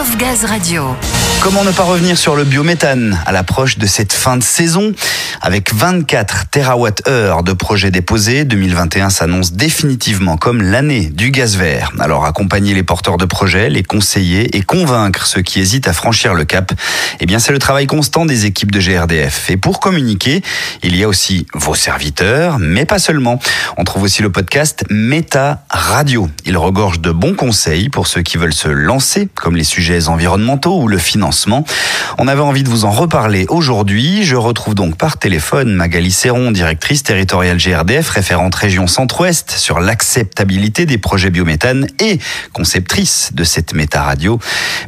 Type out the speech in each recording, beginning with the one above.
Of Gaz Radio. Comment ne pas revenir sur le biométhane à l'approche de cette fin de saison? Avec 24 TWh de projets déposés, 2021 s'annonce définitivement comme l'année du gaz vert. Alors accompagner les porteurs de projets, les conseiller et convaincre ceux qui hésitent à franchir le cap, eh bien c'est le travail constant des équipes de GRDF. Et pour communiquer, il y a aussi vos serviteurs, mais pas seulement. On trouve aussi le podcast Méta Radio. Il regorge de bons conseils pour ceux qui veulent se lancer, comme les sujets environnementaux ou le financement. On avait envie de vous en reparler aujourd'hui. Je retrouve donc par téléphone Magali Serron, directrice territoriale GRDF, référente région Centre-Ouest sur l'acceptabilité des projets biométhane et conceptrice de cette méta-radio.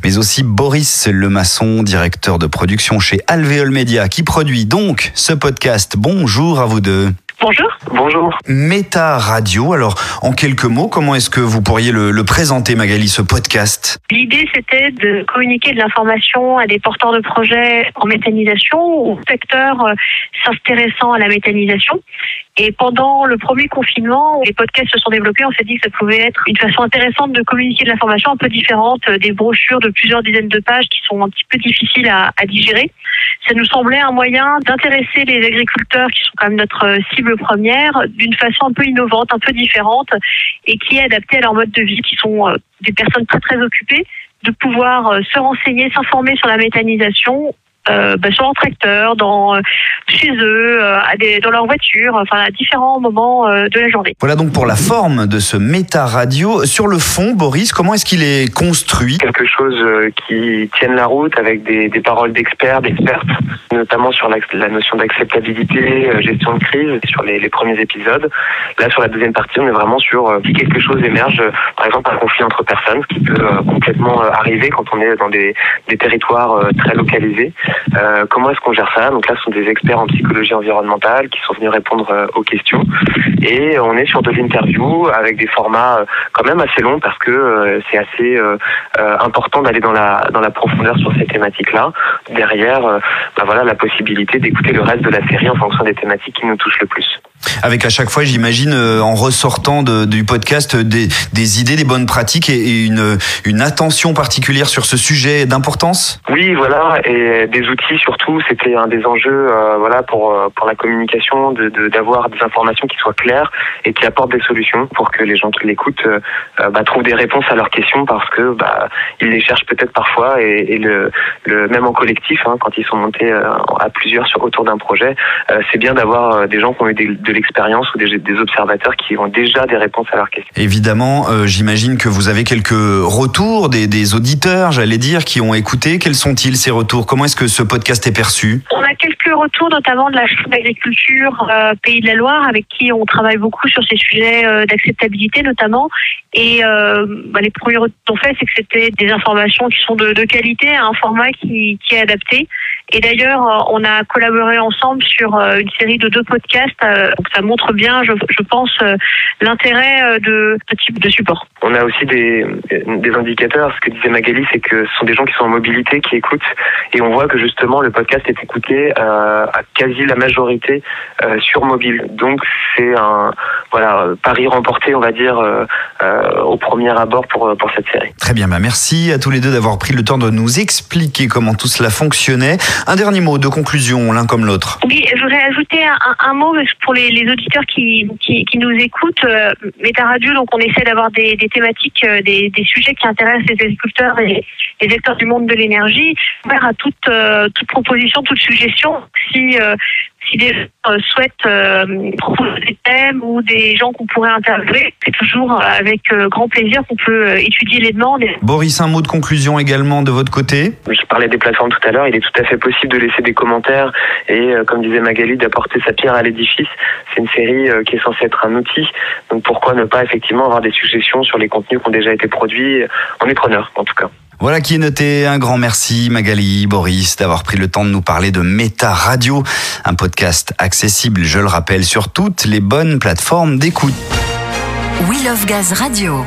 Mais aussi Boris Lemasson, directeur de production chez Alvéole Media, qui produit donc ce podcast. Bonjour à vous deux. Bonjour. Bonjour. Méta Radio. Alors, en quelques mots, comment est-ce que vous pourriez le, le présenter, Magali, ce podcast? L'idée, c'était de communiquer de l'information à des porteurs de projets en méthanisation ou secteurs euh, s'intéressant à la méthanisation. Et pendant le premier confinement, les podcasts se sont développés, on s'est dit que ça pouvait être une façon intéressante de communiquer de l'information un peu différente, euh, des brochures de plusieurs dizaines de pages qui sont un petit peu difficiles à, à digérer. Ça nous semblait un moyen d'intéresser les agriculteurs, qui sont quand même notre euh, cible première, d'une façon un peu innovante, un peu différente, et qui est adaptée à leur mode de vie, qui sont euh, des personnes très très occupées, de pouvoir se renseigner, s'informer sur la méthanisation euh, bah, sur leur tracteur, dans, euh, chez eux, euh, à des, dans leur voiture, enfin à différents moments euh, de la journée. Voilà donc pour la forme de ce méta radio. Sur le fond, Boris, comment est-ce qu'il est construit? Quelque chose euh, qui tienne la route avec des, des paroles d'experts, d'expertes, notamment sur la, la notion d'acceptabilité, euh, gestion de crise, sur les, les premiers épisodes. Là, sur la deuxième partie, on est vraiment sur euh, si quelque chose émerge, euh, par exemple un conflit entre personnes, ce qui peut euh, complètement euh, arriver quand on est dans des, des territoires euh, très localisés. Euh, comment est-ce qu'on gère ça Donc là, ce sont des experts en psychologie environnementale qui sont venus répondre euh, aux questions. Et on est sur de l'interview avec des formats euh, quand même assez longs parce que euh, c'est assez important d'aller dans la dans la profondeur sur ces thématiques-là. Derrière, bah voilà la possibilité d'écouter le reste de la série en fonction des thématiques qui nous touchent le plus. Avec à chaque fois, j'imagine, euh, en ressortant de- du podcast, des, des idées, des bonnes pratiques et, et une, une attention particulière sur ce sujet d'importance? Oui, voilà, et des outils surtout, c'était un des enjeux, euh, voilà, pour euh, pour la communication, de de- d'avoir des informations qui soient claires et qui apportent des solutions pour que les gens qui l'écoutent euh, euh, bah, trouvent des réponses à leurs questions parce que bah ils les cherchent peut-être parfois et, et le le même en collectif, hein, quand ils sont montés à plusieurs sur autour d'un projet, c'est bien d'avoir des gens qui ont eu des- de l'expérience ou des, des observateurs qui ont déjà des réponses à leurs questions. Évidemment, euh, j'imagine que vous avez quelques retours des, des auditeurs, j'allais dire, qui ont écouté. Quels sont-ils ces retours? Comment est-ce que ce podcast est perçu? On a quelques retours, notamment de la Chambre d'agriculture euh, Pays de la Loire, avec qui on travaille beaucoup sur ces sujets euh, d'acceptabilité notamment. Et euh, bah, les premiers retours qu'on fait, c'est que c'était des informations qui sont de, de qualité, à un format qui, qui est adapté. Et d'ailleurs, euh, on a collaboré ensemble sur euh, une série de deux podcasts. euh, donc ça montre bien, je, je pense, l'intérêt de ce type de support. On a aussi des, des indicateurs. Ce que disait Magali, c'est que ce sont des gens qui sont en mobilité, qui écoutent, et on voit que justement le podcast est écouté à quasi la majorité euh, sur mobile. Donc c'est un voilà pari remporté, on va dire, euh, euh, au premier abord pour pour cette série. Très bien, bah merci à tous les deux d'avoir pris le temps de nous expliquer comment tout cela fonctionnait. Un dernier mot de conclusion, l'un comme l'autre. Oui, je voudrais ajouter un, mot pour les, auditeurs qui, qui, nous écoutent. Euh, Radio, donc on essaie d'avoir des, thématiques, euh, des, des sujets qui intéressent les agriculteurs et les acteurs du monde de l'énergie, ouvert à toute, euh, toute proposition, toute suggestion. Si, euh, si des gens euh, souhaitent euh, proposer des thèmes ou des gens qu'on pourrait interviewer, c'est toujours euh, avec euh, grand plaisir qu'on peut euh, étudier les demandes. Boris, un mot de conclusion également de votre côté? Je parlais des plateformes tout à l'heure. Il est tout à fait possible de laisser des commentaires et, euh, comme disait Magali, d'apporter sa pierre à l'édifice. C'est une série euh, qui est censée être un outil. Donc pourquoi ne pas effectivement avoir des suggestions sur les contenus qui ont déjà été produits? On est preneur, en tout cas. Voilà qui est noté. Un grand merci Magali, Boris, d'avoir pris le temps de nous parler de Méta Radio, un podcast accessible, je le rappelle, sur toutes les bonnes plateformes d'écoute. Of Gaz Radio.